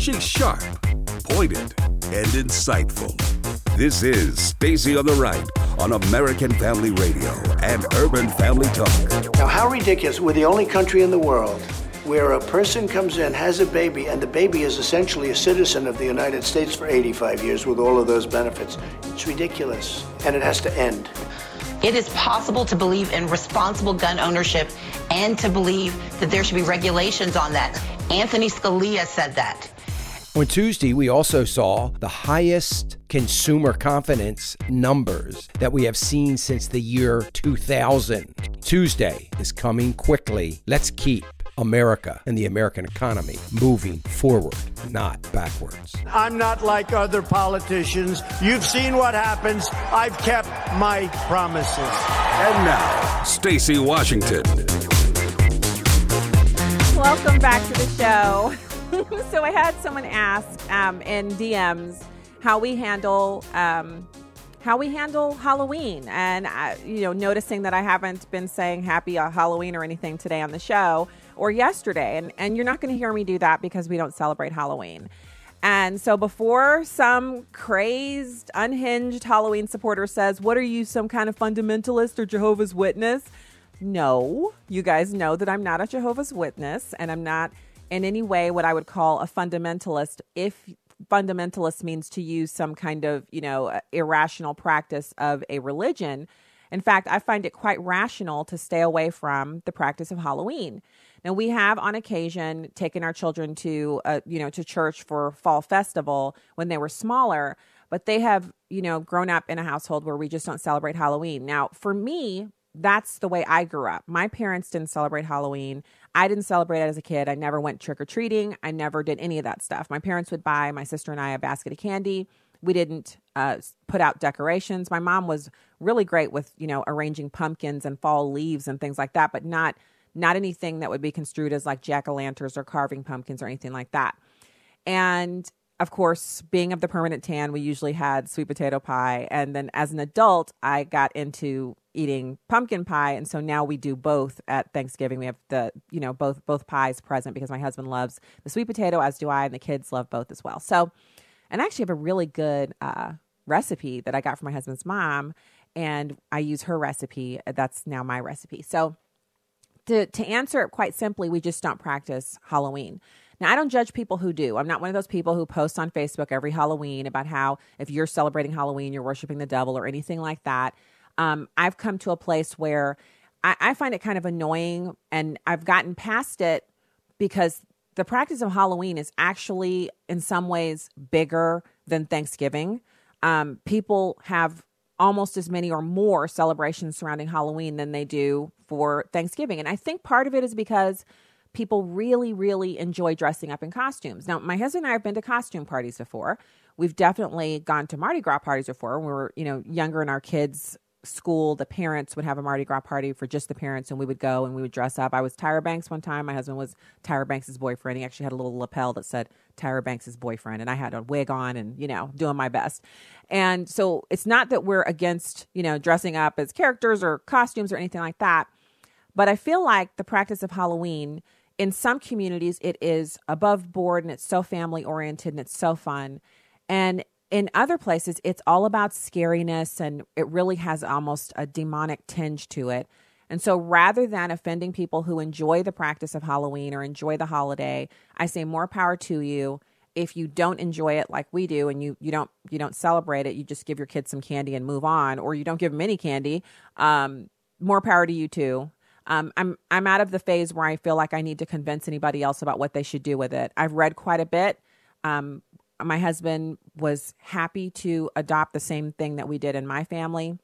She's sharp, pointed, and insightful. This is Stacy on the Right on American Family Radio and Urban Family Talk. Now, how ridiculous. We're the only country in the world where a person comes in, has a baby, and the baby is essentially a citizen of the United States for 85 years with all of those benefits. It's ridiculous, and it has to end. It is possible to believe in responsible gun ownership and to believe that there should be regulations on that. Anthony Scalia said that. On Tuesday, we also saw the highest consumer confidence numbers that we have seen since the year 2000. Tuesday is coming quickly. Let's keep America and the American economy moving forward, not backwards. I'm not like other politicians. You've seen what happens. I've kept my promises. And now, Stacy Washington. Welcome back to the show. so I had someone ask um, in DMs how we handle um, how we handle Halloween, and uh, you know, noticing that I haven't been saying Happy Halloween or anything today on the show or yesterday, and and you're not going to hear me do that because we don't celebrate Halloween. And so before some crazed, unhinged Halloween supporter says, "What are you, some kind of fundamentalist or Jehovah's Witness?" No, you guys know that I'm not a Jehovah's Witness and I'm not in any way what I would call a fundamentalist. If fundamentalist means to use some kind of, you know, irrational practice of a religion, in fact, I find it quite rational to stay away from the practice of Halloween. Now, we have on occasion taken our children to, uh, you know, to church for fall festival when they were smaller, but they have, you know, grown up in a household where we just don't celebrate Halloween. Now, for me, that's the way I grew up. My parents didn't celebrate Halloween. I didn't celebrate it as a kid. I never went trick or treating. I never did any of that stuff. My parents would buy my sister and I a basket of candy. We didn't uh, put out decorations. My mom was really great with you know arranging pumpkins and fall leaves and things like that, but not not anything that would be construed as like jack o' lanterns or carving pumpkins or anything like that. And of course, being of the permanent tan, we usually had sweet potato pie. And then as an adult, I got into eating pumpkin pie. And so now we do both at Thanksgiving. We have the, you know, both both pies present because my husband loves the sweet potato, as do I, and the kids love both as well. So and I actually have a really good uh, recipe that I got from my husband's mom. And I use her recipe. That's now my recipe. So to, to answer it quite simply, we just don't practice Halloween. Now, I don't judge people who do. I'm not one of those people who posts on Facebook every Halloween about how if you're celebrating Halloween, you're worshiping the devil or anything like that. Um, I've come to a place where I, I find it kind of annoying and I've gotten past it because the practice of Halloween is actually, in some ways, bigger than Thanksgiving. Um, people have almost as many or more celebrations surrounding Halloween than they do for Thanksgiving. And I think part of it is because people really, really enjoy dressing up in costumes. Now, my husband and I have been to costume parties before. We've definitely gone to Mardi Gras parties before when we were, you know, younger and our kids school, the parents would have a Mardi Gras party for just the parents, and we would go and we would dress up. I was Tyra Banks one time. My husband was Tyra Banks' boyfriend. He actually had a little lapel that said Tyra Banks' boyfriend, and I had a wig on and, you know, doing my best. And so it's not that we're against, you know, dressing up as characters or costumes or anything like that. But I feel like the practice of Halloween in some communities it is above board and it's so family oriented and it's so fun. And in other places it's all about scariness and it really has almost a demonic tinge to it. And so rather than offending people who enjoy the practice of halloween or enjoy the holiday i say more power to you. If you don't enjoy it like we do and you you don't you don't celebrate it you just give your kids some candy and move on or you don't give them any candy um, more power to you too um, I'm I'm out of the phase where I feel like I need to convince anybody else about what they should do with it. I've read quite a bit. Um, my husband was happy to adopt the same thing that we did in my family.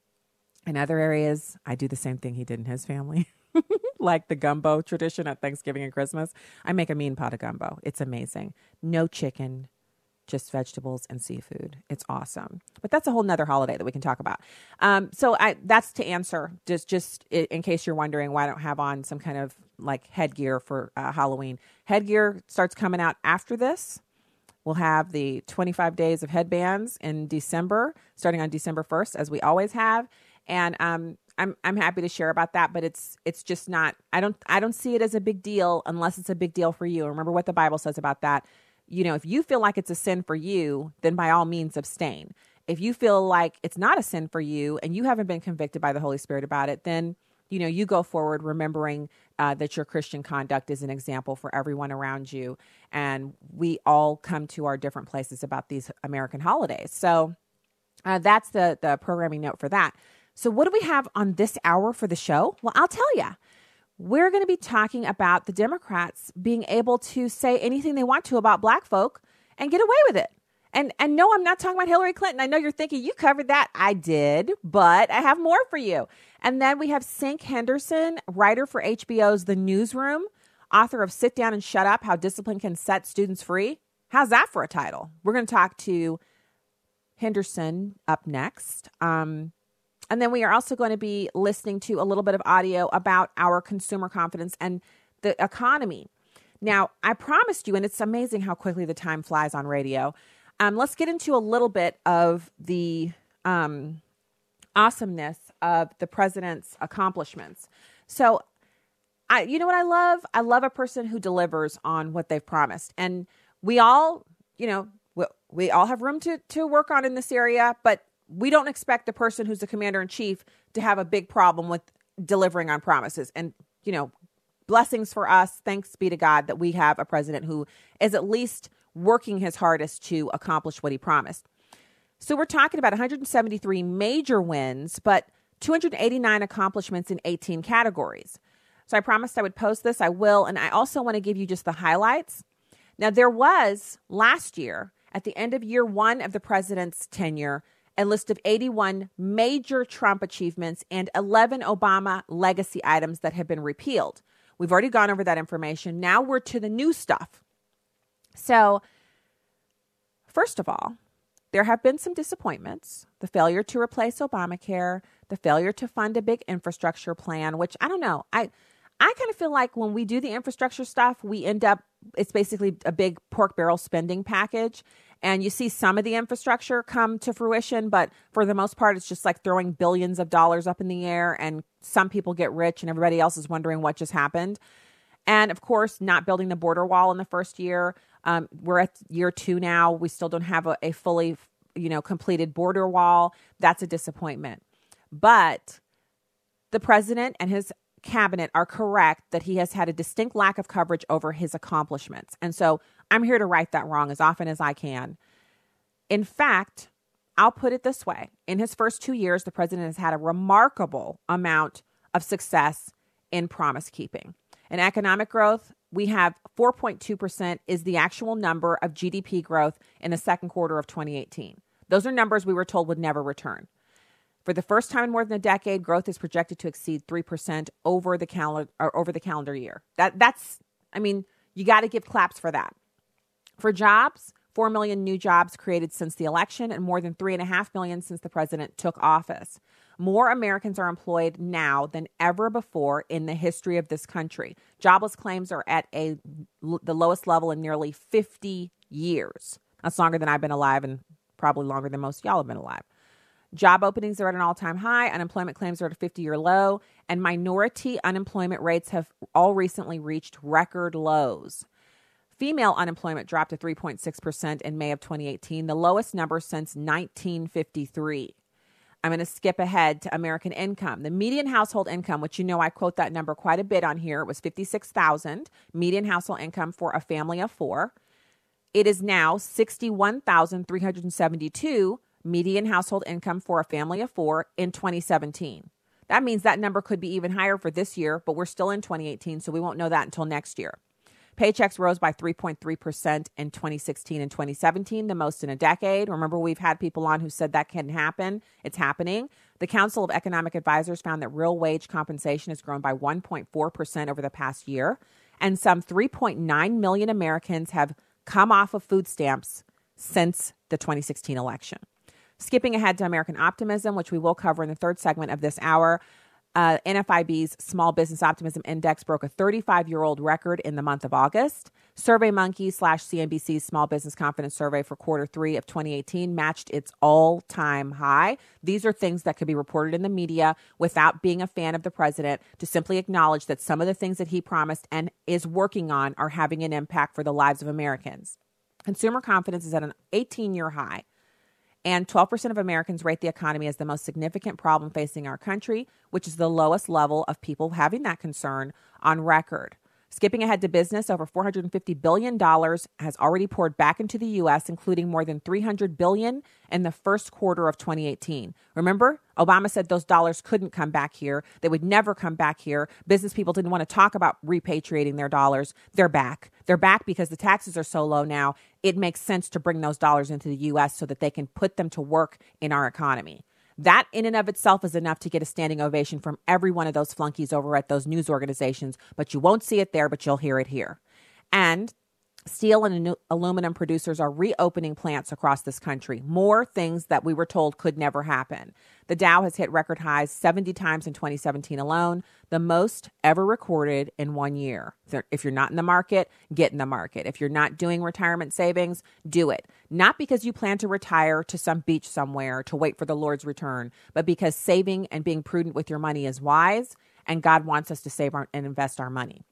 In other areas, I do the same thing he did in his family. like the gumbo tradition at Thanksgiving and Christmas. I make a mean pot of gumbo. It's amazing. No chicken, just vegetables and seafood. It's awesome. But that's a whole nother holiday that we can talk about. Um, so I that's to answer just just in case you're wondering why I don't have on some kind of like headgear for uh, Halloween. Headgear starts coming out after this. We'll have the 25 days of headbands in December, starting on December 1st, as we always have. And um, I'm I'm happy to share about that, but it's it's just not. I don't I don't see it as a big deal unless it's a big deal for you. Remember what the Bible says about that you know, if you feel like it's a sin for you, then by all means abstain. If you feel like it's not a sin for you and you haven't been convicted by the Holy Spirit about it, then you know you go forward remembering uh, that your christian conduct is an example for everyone around you. And we all come to our different places about these american holidays. So uh, that's the the programming note for that. So what do we have on this hour for the show? Well i'll tell you we're going to be talking about the democrats being able to say anything they want to about black folk and get away with it and and no, I'm not talking about Hillary Clinton. I know you're thinking you covered that. I did, but I have more for you. And then we have Cinque Henderson, writer for HBO's The Newsroom, author of Sit Down and Shut Up: How Discipline Can Set Students Free. How's that for a title? We're going to talk to Henderson up next. Um, and then we are also going to be listening to a little bit of audio about our consumer confidence and the economy. Now, I promised you, and it's amazing how quickly the time flies on radio. Um, let's get into a little bit of the um, awesomeness of the president's accomplishments. So, I, you know what I love? I love a person who delivers on what they've promised, and we all, you know, we, we all have room to to work on in this area, but we don't expect the person who's the commander in chief to have a big problem with delivering on promises. And you know, blessings for us. Thanks be to God that we have a president who is at least working his hardest to accomplish what he promised. So we're talking about 173 major wins, but 289 accomplishments in 18 categories. So I promised I would post this. I will. And I also want to give you just the highlights. Now, there was last year, at the end of year one of the president's tenure, a list of 81 major Trump achievements and 11 Obama legacy items that have been repealed. We've already gone over that information. Now we're to the new stuff. So, first of all, there have been some disappointments the failure to replace Obamacare, the failure to fund a big infrastructure plan, which I don't know. I I kind of feel like when we do the infrastructure stuff, we end up it's basically a big pork barrel spending package and you see some of the infrastructure come to fruition, but for the most part it's just like throwing billions of dollars up in the air and some people get rich and everybody else is wondering what just happened. And of course, not building the border wall in the first year. Um, we're at year two now. We still don't have a, a fully, you know, completed border wall. That's a disappointment. But the president and his cabinet are correct that he has had a distinct lack of coverage over his accomplishments. And so I'm here to right that wrong as often as I can. In fact, I'll put it this way in his first two years, the president has had a remarkable amount of success in promise keeping. In economic growth, we have 4.2% is the actual number of GDP growth in the second quarter of 2018. Those are numbers we were told would never return. For the first time in more than a decade, growth is projected to exceed 3% over the calendar over the calendar year. That that's I mean, you got to give claps for that. For jobs, 4 million new jobs created since the election and more than 3.5 million since the president took office. More Americans are employed now than ever before in the history of this country. Jobless claims are at a the lowest level in nearly 50 years. That's longer than I've been alive and probably longer than most y'all have been alive. Job openings are at an all time high, unemployment claims are at a 50 year low, and minority unemployment rates have all recently reached record lows. Female unemployment dropped to 3.6% in May of 2018, the lowest number since 1953. I'm going to skip ahead to American income. The median household income, which you know I quote that number quite a bit on here, was 56,000 median household income for a family of 4. It is now 61,372 median household income for a family of 4 in 2017. That means that number could be even higher for this year, but we're still in 2018, so we won't know that until next year. Paychecks rose by 3.3% in 2016 and 2017, the most in a decade. Remember, we've had people on who said that can happen. It's happening. The Council of Economic Advisors found that real wage compensation has grown by 1.4% over the past year, and some 3.9 million Americans have come off of food stamps since the 2016 election. Skipping ahead to American optimism, which we will cover in the third segment of this hour. Uh, NFIB's Small Business Optimism Index broke a 35 year old record in the month of August. SurveyMonkey slash CNBC's Small Business Confidence Survey for quarter three of 2018 matched its all time high. These are things that could be reported in the media without being a fan of the president to simply acknowledge that some of the things that he promised and is working on are having an impact for the lives of Americans. Consumer confidence is at an 18 year high. And 12% of Americans rate the economy as the most significant problem facing our country, which is the lowest level of people having that concern on record. Skipping ahead to business, over $450 billion has already poured back into the U.S., including more than $300 billion in the first quarter of 2018. Remember, Obama said those dollars couldn't come back here. They would never come back here. Business people didn't want to talk about repatriating their dollars. They're back. They're back because the taxes are so low now. It makes sense to bring those dollars into the U.S. so that they can put them to work in our economy. That, in and of itself, is enough to get a standing ovation from every one of those flunkies over at those news organizations, but you won't see it there, but you'll hear it here. And Steel and aluminum producers are reopening plants across this country. More things that we were told could never happen. The Dow has hit record highs 70 times in 2017 alone, the most ever recorded in one year. If you're not in the market, get in the market. If you're not doing retirement savings, do it. Not because you plan to retire to some beach somewhere to wait for the Lord's return, but because saving and being prudent with your money is wise, and God wants us to save our, and invest our money.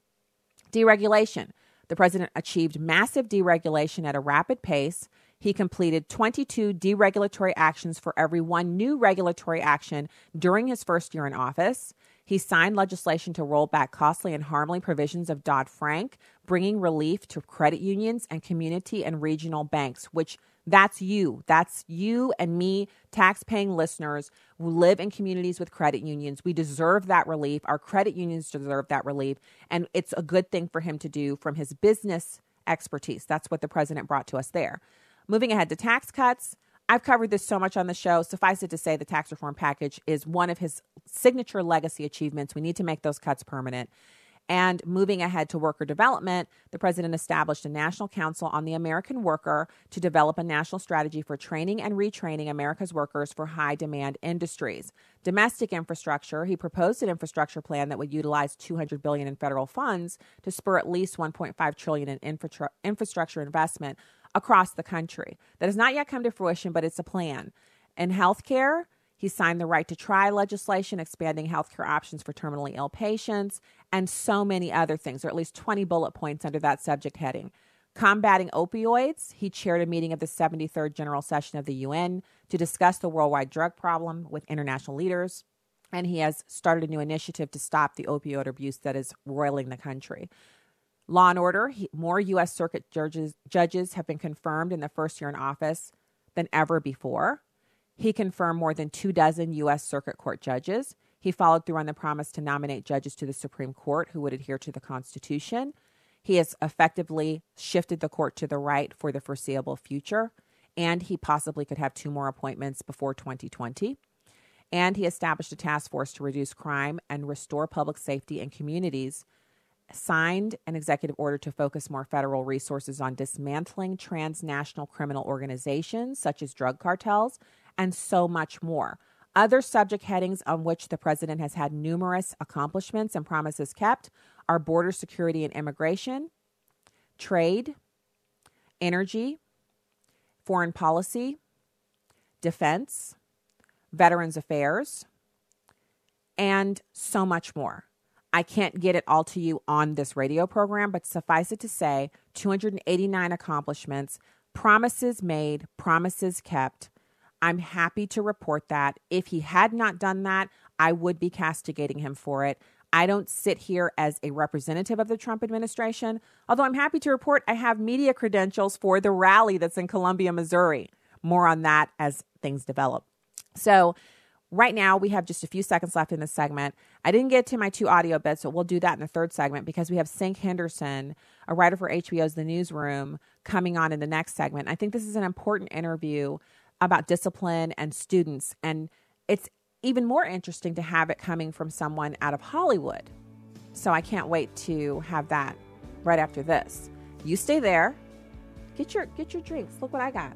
Deregulation. The president achieved massive deregulation at a rapid pace. He completed 22 deregulatory actions for every one new regulatory action during his first year in office. He signed legislation to roll back costly and harmful provisions of Dodd Frank, bringing relief to credit unions and community and regional banks, which that's you. That's you and me, tax paying listeners who live in communities with credit unions. We deserve that relief. Our credit unions deserve that relief. And it's a good thing for him to do from his business expertise. That's what the president brought to us there. Moving ahead to tax cuts. I've covered this so much on the show. Suffice it to say, the tax reform package is one of his signature legacy achievements. We need to make those cuts permanent. And moving ahead to worker development, the president established a National Council on the American Worker to develop a national strategy for training and retraining America's workers for high demand industries. Domestic infrastructure, he proposed an infrastructure plan that would utilize 200 billion in federal funds to spur at least 1.5 trillion in infra- infrastructure investment across the country. That has not yet come to fruition, but it's a plan. In healthcare, he signed the right to try legislation, expanding healthcare options for terminally ill patients, and so many other things, or at least 20 bullet points under that subject heading. Combating opioids, he chaired a meeting of the 73rd General Session of the UN to discuss the worldwide drug problem with international leaders. And he has started a new initiative to stop the opioid abuse that is roiling the country. Law and order, he, more U.S. Circuit judges, judges have been confirmed in the first year in office than ever before. He confirmed more than two dozen U.S. Circuit Court judges. He followed through on the promise to nominate judges to the Supreme Court who would adhere to the Constitution. He has effectively shifted the court to the right for the foreseeable future, and he possibly could have two more appointments before 2020. And he established a task force to reduce crime and restore public safety in communities. Signed an executive order to focus more federal resources on dismantling transnational criminal organizations such as drug cartels and so much more. Other subject headings on which the president has had numerous accomplishments and promises kept are border security and immigration, trade, energy, foreign policy, defense, veterans affairs, and so much more. I can't get it all to you on this radio program, but suffice it to say 289 accomplishments, promises made, promises kept, I'm happy to report that. If he had not done that, I would be castigating him for it. I don't sit here as a representative of the Trump administration, although I'm happy to report I have media credentials for the rally that's in Columbia, Missouri. More on that as things develop. So, right now we have just a few seconds left in this segment. I didn't get to my two audio bits, so we'll do that in the third segment because we have Cinque Henderson, a writer for HBO's The Newsroom, coming on in the next segment. I think this is an important interview about discipline and students. And it's even more interesting to have it coming from someone out of Hollywood. So I can't wait to have that right after this. You stay there. Get your get your drinks. Look what I got.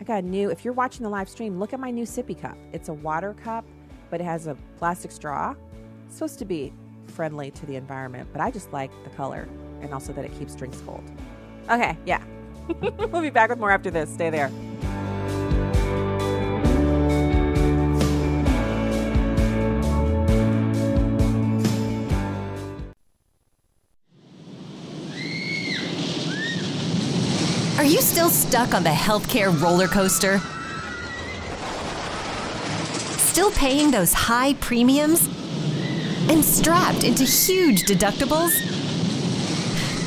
I got a new if you're watching the live stream, look at my new sippy cup. It's a water cup, but it has a plastic straw. It's supposed to be friendly to the environment, but I just like the color and also that it keeps drinks cold. Okay, yeah. we'll be back with more after this. Stay there. Still stuck on the healthcare roller coaster? Still paying those high premiums? And strapped into huge deductibles?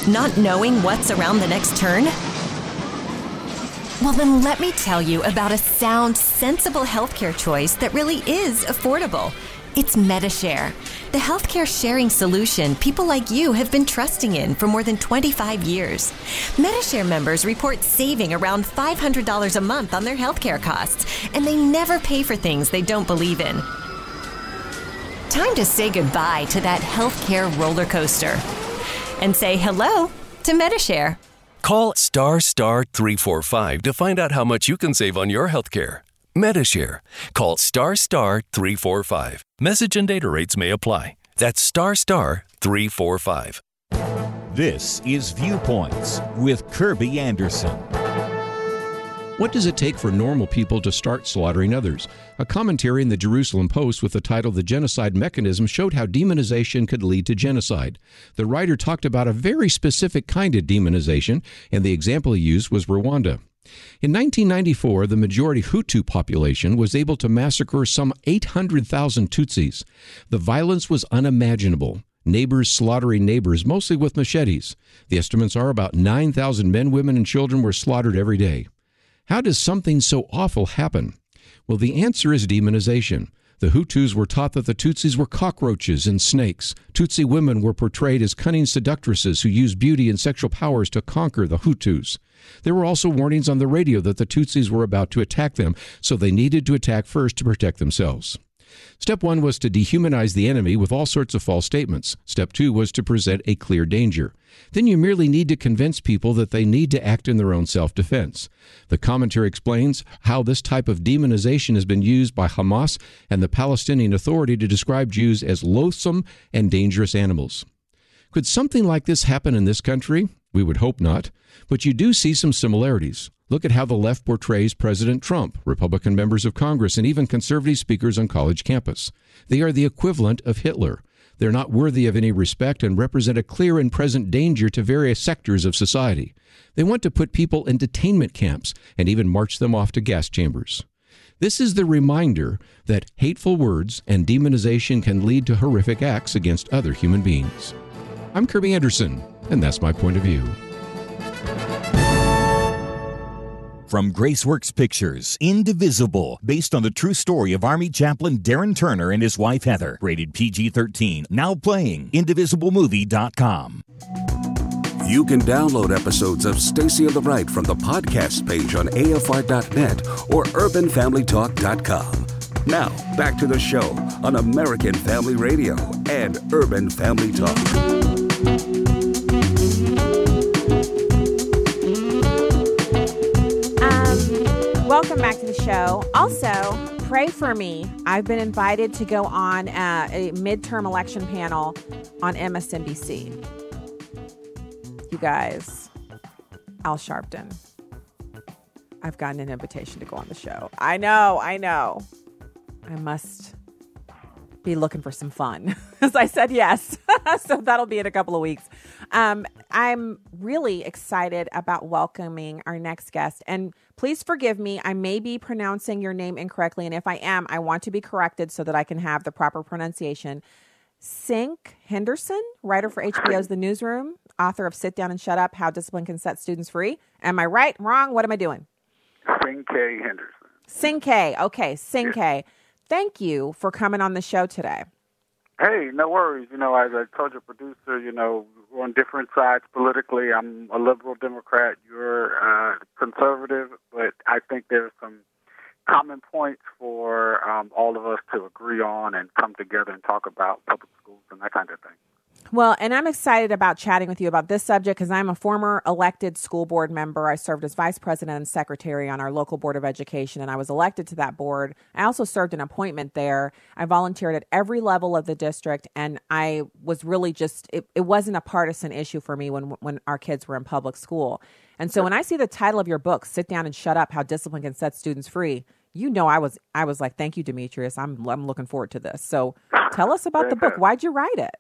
Not knowing what's around the next turn? Well, then let me tell you about a sound, sensible healthcare choice that really is affordable. It's Medi-Share, the healthcare sharing solution people like you have been trusting in for more than 25 years. Medi-Share members report saving around $500 a month on their healthcare costs, and they never pay for things they don't believe in. Time to say goodbye to that healthcare roller coaster and say hello to Medi-Share. Call star star 345 to find out how much you can save on your healthcare. Medi-Share. Call star star 345. Message and data rates may apply. That's star star 345. This is Viewpoints with Kirby Anderson. What does it take for normal people to start slaughtering others? A commentary in the Jerusalem Post with the title The Genocide Mechanism showed how demonization could lead to genocide. The writer talked about a very specific kind of demonization, and the example he used was Rwanda. In 1994, the majority Hutu population was able to massacre some 800,000 Tutsis. The violence was unimaginable. Neighbors slaughtering neighbors, mostly with machetes. The estimates are about 9,000 men, women, and children were slaughtered every day. How does something so awful happen? Well, the answer is demonization. The Hutus were taught that the Tutsis were cockroaches and snakes. Tutsi women were portrayed as cunning seductresses who used beauty and sexual powers to conquer the Hutus. There were also warnings on the radio that the Tutsis were about to attack them, so they needed to attack first to protect themselves. Step one was to dehumanize the enemy with all sorts of false statements. Step two was to present a clear danger. Then you merely need to convince people that they need to act in their own self defense. The commentary explains how this type of demonization has been used by Hamas and the Palestinian Authority to describe Jews as loathsome and dangerous animals. Could something like this happen in this country? We would hope not. But you do see some similarities. Look at how the left portrays President Trump, Republican members of Congress, and even conservative speakers on college campus. They are the equivalent of Hitler. They're not worthy of any respect and represent a clear and present danger to various sectors of society. They want to put people in detainment camps and even march them off to gas chambers. This is the reminder that hateful words and demonization can lead to horrific acts against other human beings. I'm Kirby Anderson, and that's my point of view. From Graceworks Pictures, Indivisible, based on the true story of Army chaplain Darren Turner and his wife Heather. Rated PG 13. Now playing. IndivisibleMovie.com. You can download episodes of Stacy on the Right from the podcast page on AFR.net or UrbanFamilyTalk.com. Now, back to the show on American Family Radio and Urban Family Talk. Welcome back to the show. Also, pray for me. I've been invited to go on uh, a midterm election panel on MSNBC. You guys, Al Sharpton. I've gotten an invitation to go on the show. I know, I know. I must be looking for some fun. As I said, yes. so that'll be in a couple of weeks. Um, I'm really excited about welcoming our next guest. And please forgive me. I may be pronouncing your name incorrectly. And if I am, I want to be corrected so that I can have the proper pronunciation. Cinque Henderson, writer for HBO's The Newsroom, author of Sit Down and Shut Up How Discipline Can Set Students Free. Am I right? Wrong? What am I doing? Sing K. Henderson. Sing K. Okay, Sing K. Thank you for coming on the show today. Hey, no worries. You know, as I told your producer, you know, we're on different sides politically. I'm a liberal Democrat. You're uh, conservative, but I think there's some common points for um, all of us to agree on and come together and talk about public schools and that kind of thing. Well, and I'm excited about chatting with you about this subject because I'm a former elected school board member. I served as vice president and secretary on our local board of education, and I was elected to that board. I also served an appointment there. I volunteered at every level of the district, and I was really just, it, it wasn't a partisan issue for me when, when our kids were in public school. And so when I see the title of your book, Sit Down and Shut Up How Discipline Can Set Students Free, you know I was I was like, thank you, Demetrius. I'm I'm looking forward to this. So tell us about the book. Why'd you write it?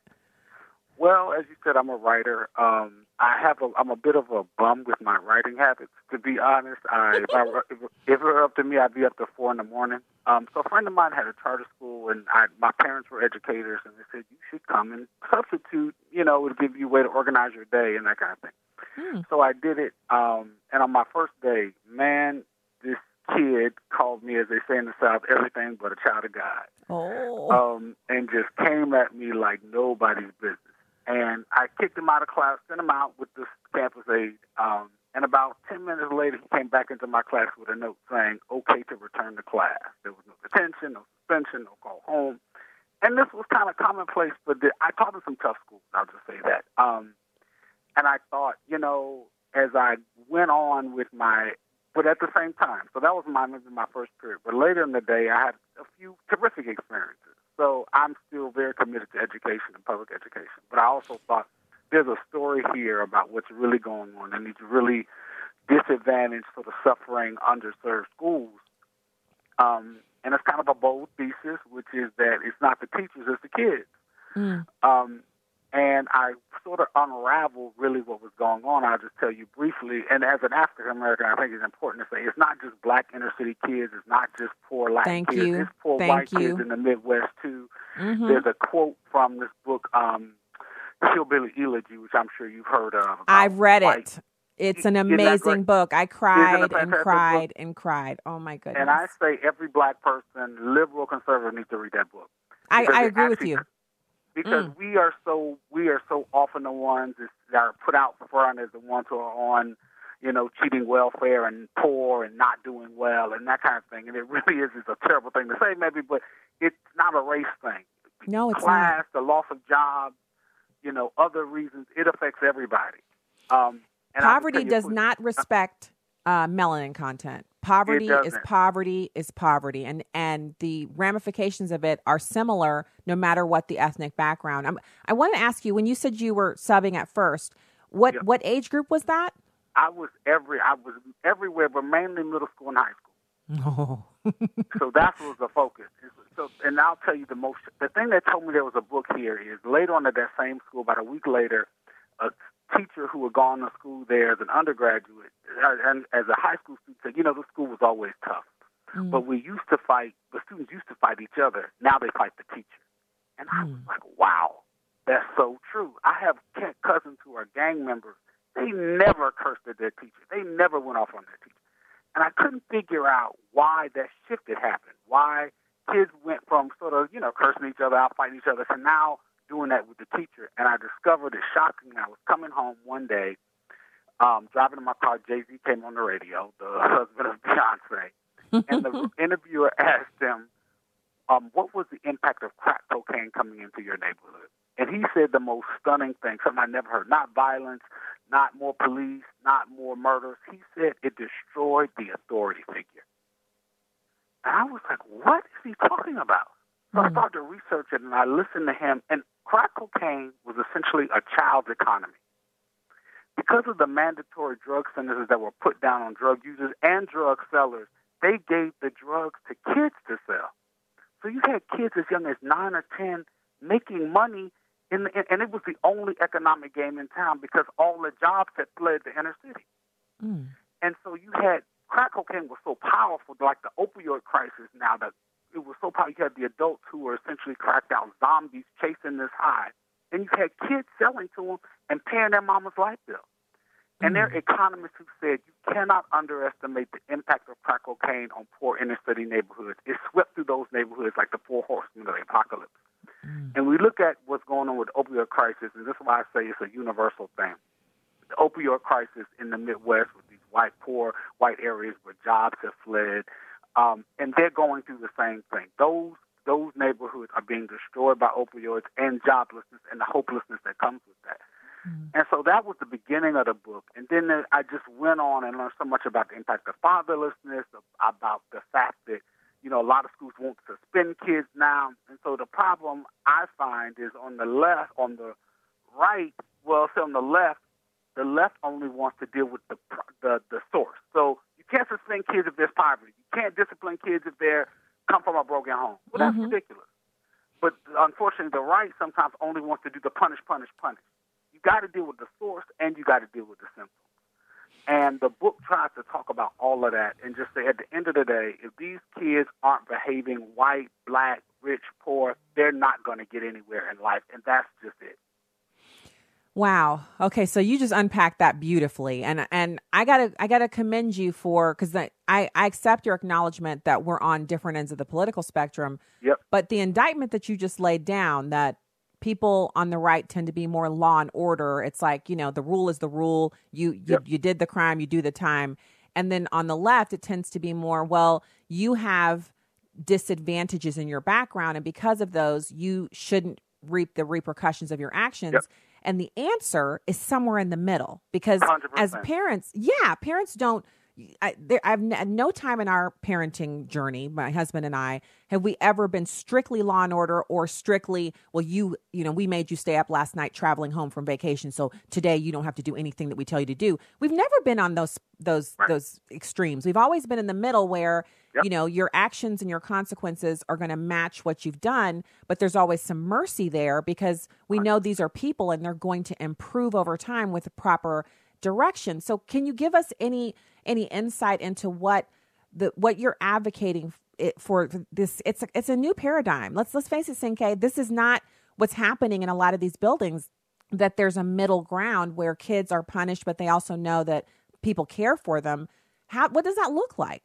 Well, as you said, I'm a writer. Um, I have a, I'm a bit of a bum with my writing habits. To be honest, I, if, I, if, if it were up to me, I'd be up to four in the morning. Um, so a friend of mine had a charter school, and I, my parents were educators, and they said you should come and substitute. You know, it would give you a way to organize your day and that kind of thing. Hmm. So I did it, um, and on my first day, man, this kid called me, as they say in the South, everything but a child of God, Oh. um, and just came at me like nobody's business. And I kicked him out of class, sent him out with this campus aide. Um, and about 10 minutes later, he came back into my class with a note saying, okay to return to class. There was no detention, no suspension, no call home. And this was kind of commonplace, but the, I taught in some tough schools, I'll just say that. Um, and I thought, you know, as I went on with my, but at the same time, so that was my maybe my first period. But later in the day, I had a few terrific experiences. So I'm still very committed to education and public education. But I also thought there's a story here about what's really going on in these really disadvantaged, sort of suffering, underserved schools. Um, and it's kind of a bold thesis, which is that it's not the teachers, it's the kids. Mm. Um, and I sort of unraveled really what was going on. I'll just tell you briefly. And as an African American, I think it's important to say it's not just black inner city kids. It's not just poor Latin Thank kids. you. It's poor Thank white you. kids in the Midwest too. Mhm. There's a quote from this book, um, Hillbilly Elegy, which I'm sure you've heard of. I've read white- it. It's an amazing book. I cried and cried book? and cried. Oh my goodness. And I say every black person, liberal, conservative, needs to read that book. I, I agree with you. Because Mm. we are so we are so often the ones that are put out front as the ones who are on, you know, cheating welfare and poor and not doing well and that kind of thing. And it really is is a terrible thing to say, maybe, but it's not a race thing. No, it's Class, the loss of jobs, you know, other reasons. It affects everybody. Um, and Poverty does not respect uh, melanin content. Poverty is poverty is poverty, and and the ramifications of it are similar no matter what the ethnic background. I'm, I want to ask you when you said you were subbing at first, what Yeah. what age group was that? I was every I was everywhere, but mainly middle school and high school. Oh. so that was the focus. So, and I'll tell you the most. The thing that told me there was a book here is later on at that same school, about a week later, a teacher who had gone to school there as an undergraduate uh, and as a high school student said, you know, the school was always tough, but we used to fight. The students used to fight each other. Now they fight the teacher, and I was like, wow, that's so true. I have cousins who are gang members. They never cursed at their teacher. They never went off on their teacher. And I couldn't figure out why that shift had happened. Why kids went from sort of, you know, cursing each other out, fighting each other, to now doing that with the teacher. And I discovered it shocking. I was coming home one day, um, driving in my car. Jay Z came on the radio, the husband of Beyonce, and the interviewer asked him, um, "What was the impact of crack cocaine coming into your neighborhood?" And he said the most stunning thing, something I never heard. Not violence, not more police, not more murders. He said it destroyed the authority figure. And I was like, what is he talking about? So I started to research it and I listened to him. And crack cocaine was essentially a child's economy. Because of the mandatory drug sentences that were put down on drug users and drug sellers, they gave the drugs to kids to sell. So you had kids as young as nine or ten making money, in the, and it was the only economic game in town because all the jobs had fled the inner city. Hmm. And so you had crack cocaine was so powerful, like the opioid crisis now that it was so powerful. You had the adults who were essentially cracked out zombies chasing this high. And you had kids selling to them and paying their mama's light bill. And there hmm. are economists who said you cannot underestimate the impact of crack cocaine on poor inner city neighborhoods. It swept through those neighborhoods like the four horsemen of the apocalypse. Hmm. And we look at what's going on with the opioid crisis, and this is why I say it's a universal thing. The opioid crisis in the Midwest with these white, poor white areas where jobs have fled, um, and they're going through the same thing. Those those neighborhoods are being destroyed by opioids and joblessness and the hopelessness that comes with that. And so that was the beginning of the book. And then I just went on and learned so much about the impact of fatherlessness, about the fact that, you know, a lot of schools won't suspend kids now. And so the problem I find is on the left, on the right, well, say on the left, the left only wants to deal with the the, the source. So you can't suspend kids if there's poverty. You can't discipline kids if they're come from a broken home. Well, that's mm-hmm. ridiculous. But unfortunately, the right sometimes only wants to do the punish, punish, punish. You got to deal with the source and you got to deal with the symptoms. And the book tries to talk about all of that and just say at the end of the day, if these kids aren't behaving white, black, rich, poor, they're not going to get anywhere in life. And that's just it. Wow. Okay, so you just unpacked that beautifully, and and I gotta I gotta commend you for because I I accept your acknowledgement that we're on different ends of the political spectrum. Yep. But the indictment that you just laid down that people on the right tend to be more law and order. It's like you know the rule is the rule. You you Yep. you did the crime, you do the time, and then on the left it tends to be more well you have disadvantages in your background, and because of those you shouldn't reap the repercussions of your actions. Yep. And the answer is somewhere in the middle because as 100%. parents, yeah, parents don't. I, there, I've n- no time in our parenting journey, my husband and I, have we ever been strictly law and order or strictly, well, you, you know, we made you stay up last night traveling home from vacation, so today you don't have to do anything that we tell you to do. We've never been on those those those extremes. We've always been in the middle where you know your actions and your consequences are going to match what you've done, but there's always some mercy there because we know these are people and they're going to improve over time with the proper direction. So can you give us any any insight into what the what you're advocating for this it's a, it's a new paradigm. Let's let's face it, Cinque. this is not what's happening in a lot of these buildings that there's a middle ground where kids are punished but they also know that people care for them. How what does that look like?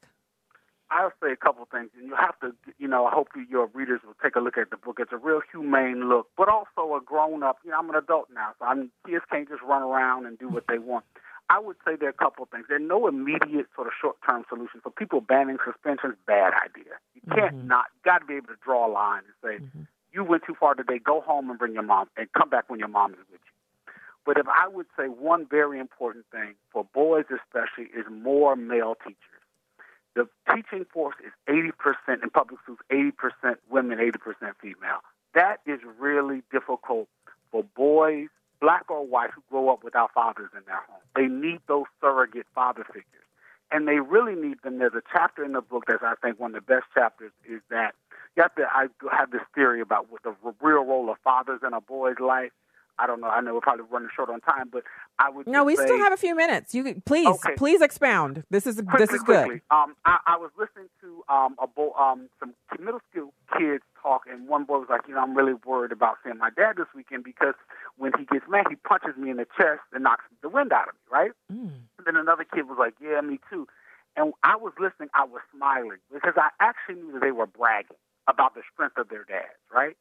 I'll say a couple things, and you have to, you know, I hope your readers will take a look at the book. It's a real humane look, but also a grown up. You know, I'm an adult now, so I'm kids can't just run around and do what they want. I would say there are a couple of things. There are no immediate sort of short term solutions. For people banning suspensions, bad idea. You can't mm-hmm. not got to be able to draw a line and say, mm-hmm. you went too far today. Go home and bring your mom, and come back when your mom is with you. But if I would say one very important thing for boys especially is more male teachers. The teaching force is 80% in public schools, 80% women, 80% female. That is really difficult for boys, black or white, who grow up without fathers in their home. They need those surrogate father figures. And they really need them. There's a chapter in the book that's, I think, one of the best chapters is that you have to, I have this theory about what the real role of fathers in a boy's life. I don't know. I know we're probably running short on time, but I would No, we say, still have a few minutes. You please Okay. please expound. This is quickly, this is good. Um, I, I was listening to um, a bo- um, some middle school kids talk, and one boy was like, "You know, I'm really worried about seeing my dad this weekend because when he gets mad, he punches me in the chest and knocks the wind out of me." Right? Mm. And then another kid was like, "Yeah, me too." And I was listening. I was smiling because I actually knew that they were bragging about the strength of their dads. Right?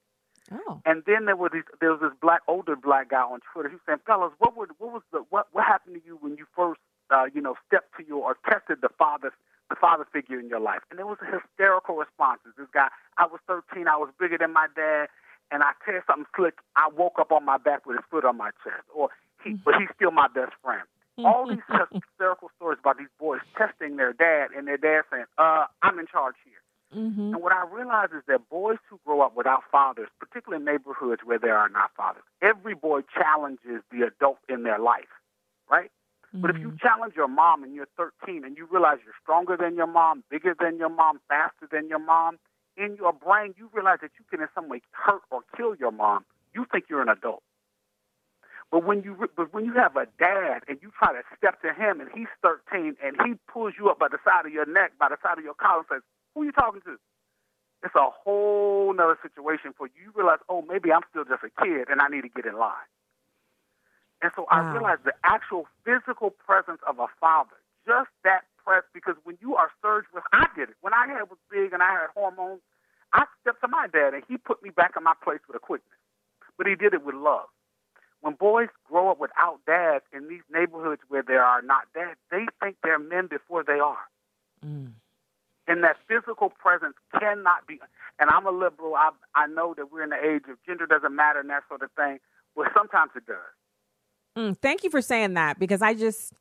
Oh. And then there was these, there was this black older black guy on Twitter. He was saying, "Fellas, what would what was the what what happened to you when you first uh, you know stepped to your or tested the father the father figure in your life?" And there was a hysterical responses. This guy, I was 13, I was bigger than my dad, and I tell something slick. I woke up on my back with his foot on my chest, or he, but he's still my best friend. All these hysterical stories about these boys testing their dad, and their dad saying, "Uh, I'm in charge here." Mm-hmm. And what I realize is that boys who grow up without fathers, particularly in neighborhoods where there are not fathers, every boy challenges the adult in their life, right? But if you challenge your mom and you're 13 and you realize you're stronger than your mom, bigger than your mom, faster than your mom, in your brain you realize that you can in some way hurt or kill your mom. You think you're an adult. But when you but when you have a dad and you try to step to him and he's 13 and he pulls you up by the side of your neck, by the side of your collar, and says, "Who are you talking to?" It's a whole nother situation for you. You realize, oh, maybe I'm still just a kid and I need to get in line. And so I realized the actual physical presence of a father, just that press, because when you are surged with, I did it. When I had was big and I had hormones, I stepped to my dad and he put me back in my place with a quickness. But he did it with love. When boys grow up without dads in these neighborhoods where there are not dads, they think they're men before they are. Mm. And that physical presence cannot be. And I'm a liberal. I I know that we're in the age of gender doesn't matter and that sort of thing. But sometimes it does. Mm, thank you for saying that because I just,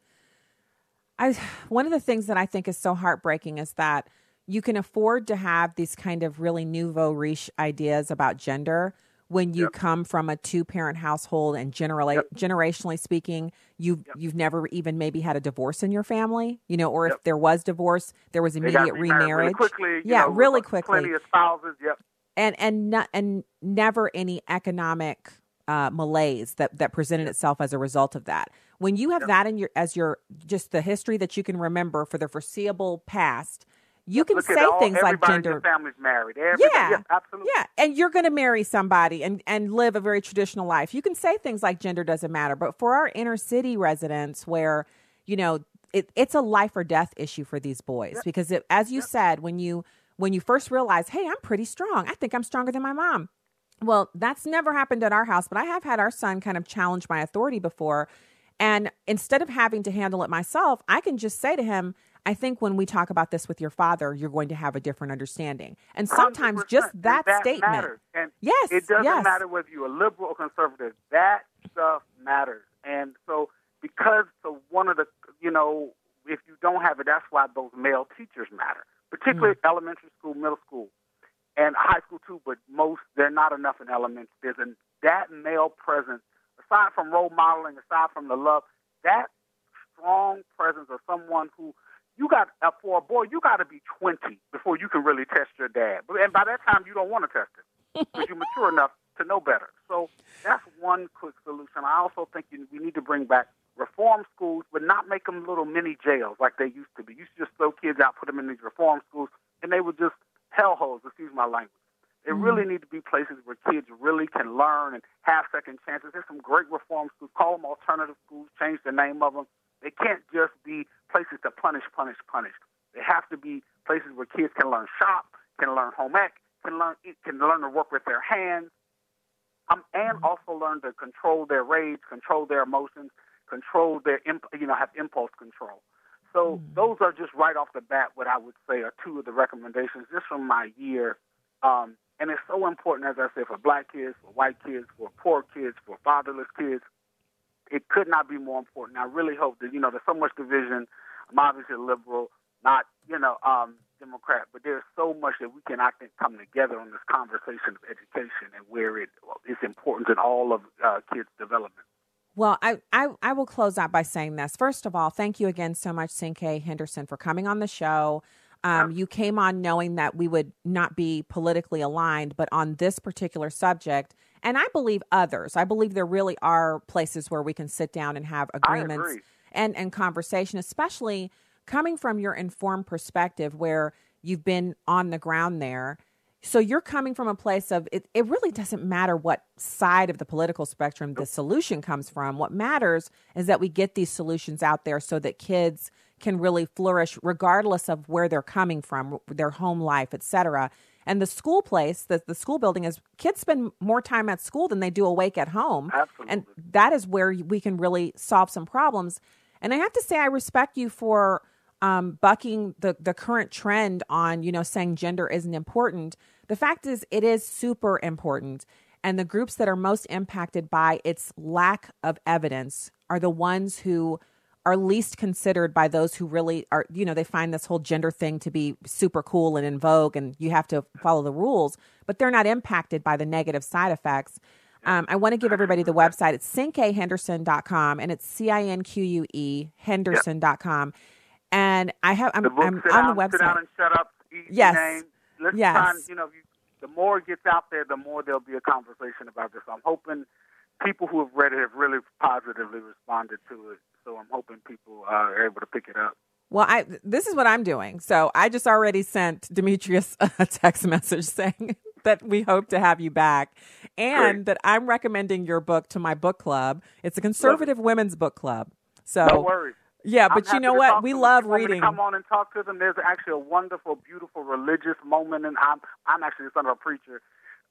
I one of the things that I think is so heartbreaking is that you can afford to have these kind of really nouveau riche ideas about gender when you come from a two parent household and generally generationally speaking you've you've never even maybe had a divorce in your family you know or if there was divorce there was immediate remarriage really quickly. you yeah know, really quickly Plenty of spouses. Yep. and and not, and never any economic uh, malaise that that presented itself as a result of that. When you have that in your as your just the history that you can remember for the foreseeable past, you can say all, things like gender. your family's married. Everybody, Yeah. absolutely. Yeah, and you're going to marry somebody and and live a very traditional life. You can say things like gender doesn't matter, but for our inner city residents, where you know it, it's a life or death issue for these boys because it, as you said, when you when you first realize, hey, I'm pretty strong. I think I'm stronger than my mom. Well, that's never happened at our house, but I have had our son kind of challenge my authority before. And instead of having to handle it myself, I can just say to him, I think when we talk about this with your father, you're going to have a different understanding. And sometimes 100%. just that, that statement. matters. And yes. It doesn't yes. matter whether you're a liberal or conservative. That stuff matters. And so, because so one of the, you know, if you don't have it, that's why those male teachers matter, particularly Mm. elementary school, middle school, and high school too. But most, they're not enough in elementary. There's an, that male presence, aside from role modeling, aside from the love, that strong presence of someone who you got uh, for a boy, you got to be 20 before you can really test your dad. And by that time, you don't want to test him because you're mature enough to know better. So that's one quick solution. I also think you, we need to bring back reform schools, but not make them little mini jails like they used to be. You used to just throw kids out, put them in these reform schools, and they were just hell hellholes. Excuse my language. They really need to be places where kids really can learn and have second chances. There's some great reform schools. Call them alternative schools. Change the name of them. They can't just be places to punish, punish, punish. They have to be places where kids can learn shop, can learn home ec, can learn can learn to work with their hands, um, and also learn to control their rage, control their emotions, control their imp- you know have impulse control. So those are just right off the bat what I would say are two of the recommendations just from my year. Um, and it's so important, as I said, for black kids, for white kids, for poor kids, for fatherless kids. It could not be more important. I really hope that, you know, there's so much division. I'm obviously a liberal, not, you know, um, Democrat, but there's so much that we can, I think, come together on this conversation of education and where it is important in all of uh, kids' development. Well, I, I, I will close out by saying this. First of all, thank you again so much, Cinque Henderson, for coming on the show. Um, you came on knowing that we would not be politically aligned, but on this particular subject, and I believe others, I believe there really are places where we can sit down and have agreements and, and conversation, especially coming from your informed perspective where you've been on the ground there. So you're coming from a place of it, it really doesn't matter what side of the political spectrum the solution comes from. What matters is that we get these solutions out there so that kids can really flourish regardless of where they're coming from, their home life, et cetera. And the school place, the, the school building is kids spend more time at school than they do awake at home. Absolutely. And that is where we can really solve some problems. And I have to say, I respect you for um, bucking the, the current trend on, you know, saying gender isn't important. The fact is, it is super important. And the groups that are most impacted by its lack of evidence are the ones who are least considered by those who really are, you know, they find this whole gender thing to be super cool and in vogue and you have to follow the rules, but they're not impacted by the negative side effects. Um, I want to give everybody the website. It's cinquehenderson.com and it's C I N Q U E Henderson.com. And I have, I'm, book, I'm on down, the Sit down website. and shut up. Yes. Let's Yes. try you know, you, the more it gets out there, the more there'll be a conversation about this. I'm hoping people who have read it have really positively responded to it. So I'm hoping people are able to pick it up. Well, I this is what I'm doing. So I just already sent Demetrius a text message saying that we hope to have you back and that I'm recommending your book to my book club. It's a conservative women's book club. So no worries. Yeah, I'm but you know what? We love If you want me to reading. Come on and talk to them. There's actually a wonderful, beautiful religious moment, and I'm I'm actually the son of a preacher.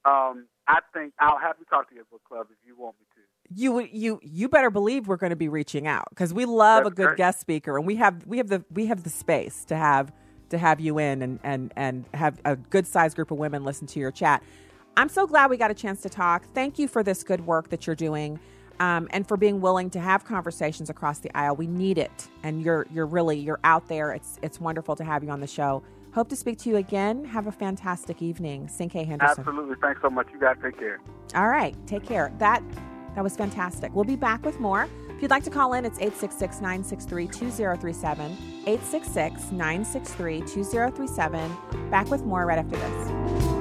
Um, I think I'll have you talk to your book club if you want me to. You you you better believe we're going to be reaching out because we love That's a good great. guest speaker and we have we have the we have the space to have to have you in and and and have a good sized group of women listen to your chat. I'm so glad we got a chance to talk. Thank you for this good work that you're doing. Um, and for being willing to have conversations across the aisle, we need it. And you're you're really you're out there. It's it's wonderful to have you on the show. Hope to speak to you again. Have a fantastic evening, Cinque Henderson. Absolutely. Thanks so much. You guys take care. All right, take care. That that was fantastic. We'll be back with more. If you'd like to call in, it's 866-963-2037. 866-963-2037. Back with more right after this.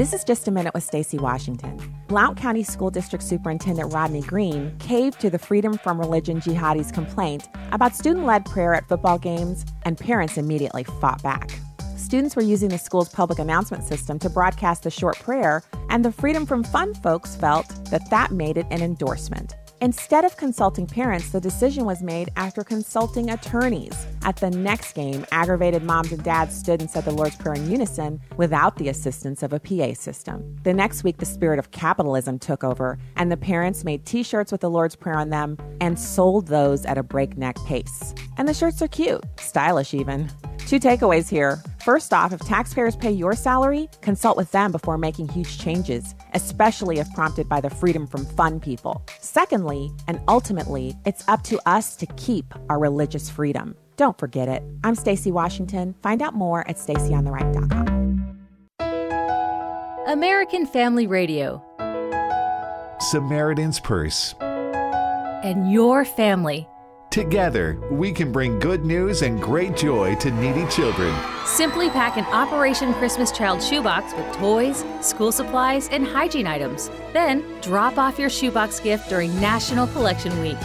This is just a minute with Stacy Washington. Blount County School District Superintendent Rodney Green caved to the Freedom from Religion jihadis complaint about student-led prayer at football games, and parents immediately fought back. Students were using the school's public announcement system to broadcast the short prayer, and the Freedom from Fun folks felt that that made it an endorsement. Instead of consulting parents, the decision was made after consulting attorneys. At the next game, aggravated moms and dads stood and said the Lord's Prayer in unison without the assistance of a PA system. The next week, the spirit of capitalism took over, and the parents made t shirts with the Lord's Prayer on them and sold those at a breakneck pace. And the shirts are cute, stylish even. Two takeaways here. First off, if taxpayers pay your salary, consult with them before making huge changes, especially if prompted by the freedom from fun people. Secondly, and ultimately, it's up to us to keep our religious freedom. Don't forget it. I'm Stacy Washington. Find out more at stacyontheright.com. American Family Radio. Samaritan's Purse. And your family. Together, we can bring good news and great joy to needy children. Simply pack an Operation Christmas Child shoebox with toys, school supplies, and hygiene items. Then drop off your shoebox gift during National Collection Week.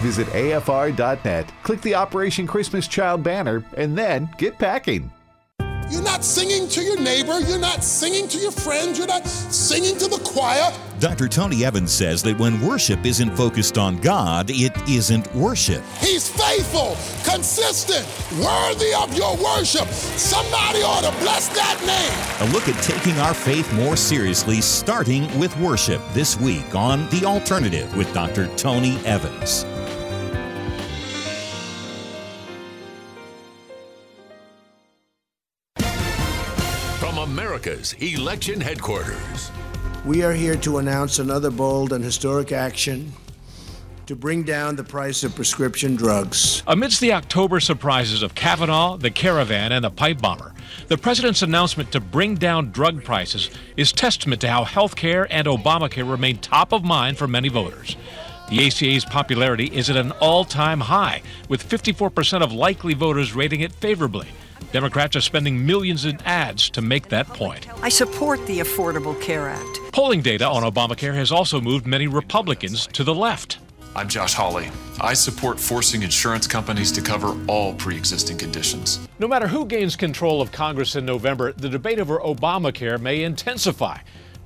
Visit AFR.net, click the Operation Christmas Child banner, and then get packing. You're not singing to your neighbor. You're not singing to your friends. You're not singing to the choir. Dr. Tony Evans says that when worship isn't focused on God, it isn't worship. He's faithful, consistent, worthy of your worship. Somebody ought to bless that name. A look at taking our faith more seriously, starting with worship this week on The Alternative with Dr. Tony Evans. From America's election headquarters. We are here to announce another bold and historic action to bring down the price of prescription drugs. Amidst the October surprises of Kavanaugh, the caravan, and the pipe bomber, the president's announcement to bring down drug prices is testament to how health care and Obamacare remain top of mind for many voters. The ACA's popularity is at an all time high, with 54% of likely voters rating it favorably. Democrats are spending millions in ads to make that point. I support the Affordable Care Act. Polling data on Obamacare has also moved many Republicans to the left. I'm Josh Hawley. I support forcing insurance companies to cover all pre existing conditions. No matter who gains control of Congress in November, the debate over Obamacare may intensify.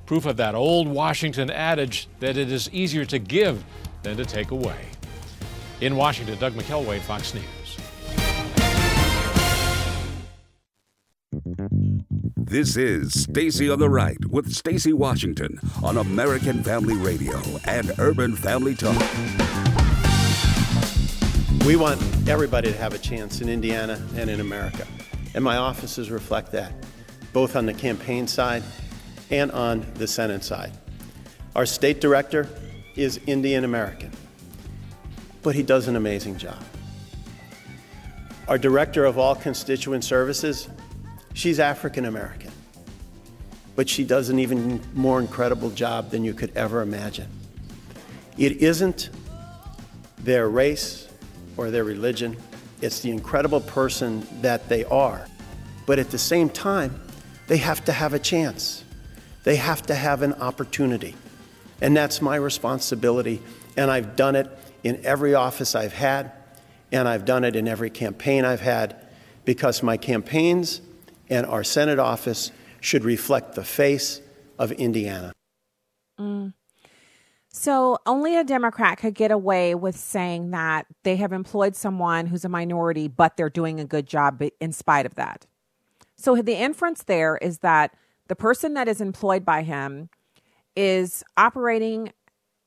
Proof of that old Washington adage that it is easier to give than to take away. In Washington, Doug McKelway, Fox News. This is Stacy on the Right with Stacy Washington on American Family Radio and Urban Family Talk. We want everybody to have a chance in Indiana and in America. And my offices reflect that, both on the campaign side and on the Senate side. Our state director is Indian American, but he does an amazing job. Our director of all constituent services, she's African American, but she does an even more incredible job than you could ever imagine. It isn't their race or their religion, it's the incredible person that they are. But at the same time, they have to have a chance. They have to have an opportunity. And that's my responsibility. And I've done it in every office I've had, and I've done it in every campaign I've had, because my campaigns and our Senate office should reflect the face of Indiana. Mm. So, only a Democrat could get away with saying that they have employed someone who's a minority, but they're doing a good job in spite of that. So, the inference there is that the person that is employed by him is operating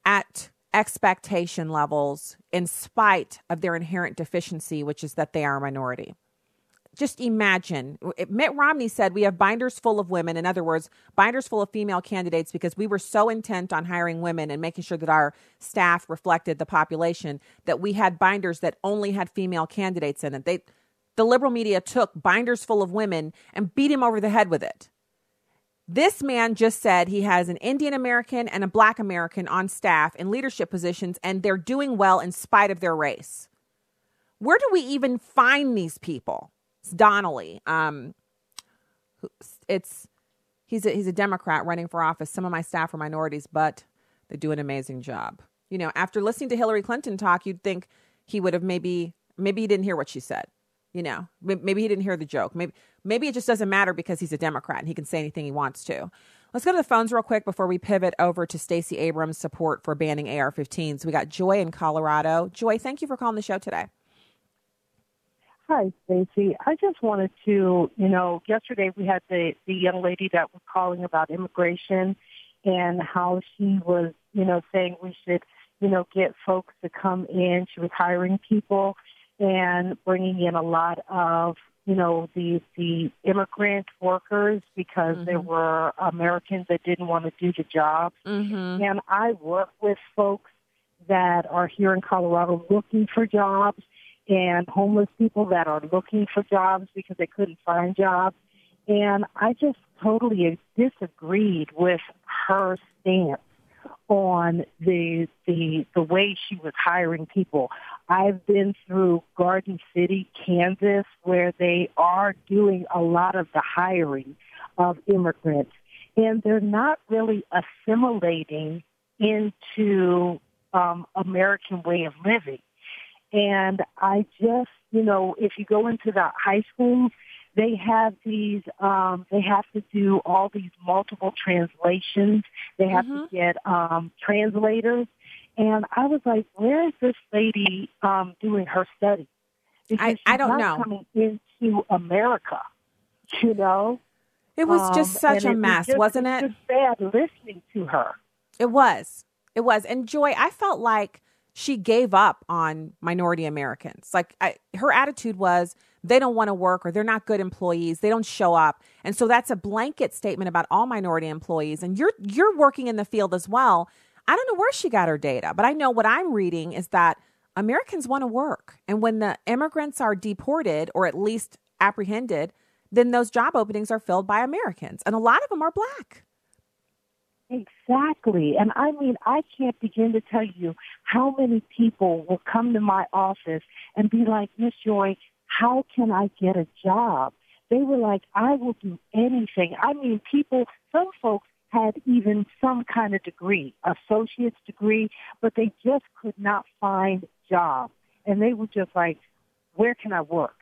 at expectation levels in spite of their inherent deficiency, which is that they are a minority just imagine Mitt Romney said we have binders full of women. In other words, binders full of female candidates because we were so intent on hiring women and making sure that our staff reflected the population that we had binders that only had female candidates in it. They, the liberal media took binders full of women and beat him over the head with it. This man just said he has an Indian American and a black American on staff in leadership positions, and they're doing well in spite of their race. Where do we even find these people? Donnelly, um, It's he's a, he's a Democrat running for office. Some of my staff are minorities, but they do an amazing job. You know, after listening to Hillary Clinton talk, you'd think he would have maybe maybe he didn't hear what she said. You know, maybe he didn't hear the joke. Maybe maybe it just doesn't matter because he's a Democrat and he can say anything he wants to. Let's go to the phones real quick before we pivot over to Stacey Abrams' support for banning AR-15s. We got Joy in Colorado. Joy, thank you for calling the show today. Hi, Stacy. I just wanted to, you know, yesterday we had the the young lady that was calling about immigration and how she was, you know, saying we should, you know, get folks to come in. She was hiring people and bringing in a lot of you know the the immigrant workers because mm-hmm. there were Americans that didn't want to do the job. Mm-hmm. And I work with folks that are here in Colorado looking for jobs and homeless people that are looking for jobs because they couldn't find jobs. And I just totally disagreed with her stance on the the the way she was hiring people. I've been through Garden City, Kansas, where they are doing a lot of the hiring of immigrants, and they're not really assimilating into um, American way of living. And I just, you know, if you go into the high schools, they have these um they have to do all these multiple translations. They have mm-hmm. to get um translators. And i was like where is this lady um doing her study? Because I, I don't not know. coming into america you know? It was just Um, such a mess was just, wasn't it's it? just sad listening to her. It was. It was. And Joy, I felt like she gave up on minority Americans. Like I, her attitude was they don't want to work or they're not good employees. They don't show up. And so that's a blanket statement about all minority employees. And you're you're working in the field as well. I don't know where she got her data, but I know what I'm reading is that Americans want to work. And when the immigrants are deported or at least apprehended, then those job openings are filled by Americans. And a lot of them are black. Exactly. And I mean, I can't begin to tell you how many people will come to my office and be like, Miss Joy, how can I get a job? They were like, I will do anything. I mean, people, some folks had even some kind of degree, associate's degree, but they just could not find jobs. And they were just like, where can I work?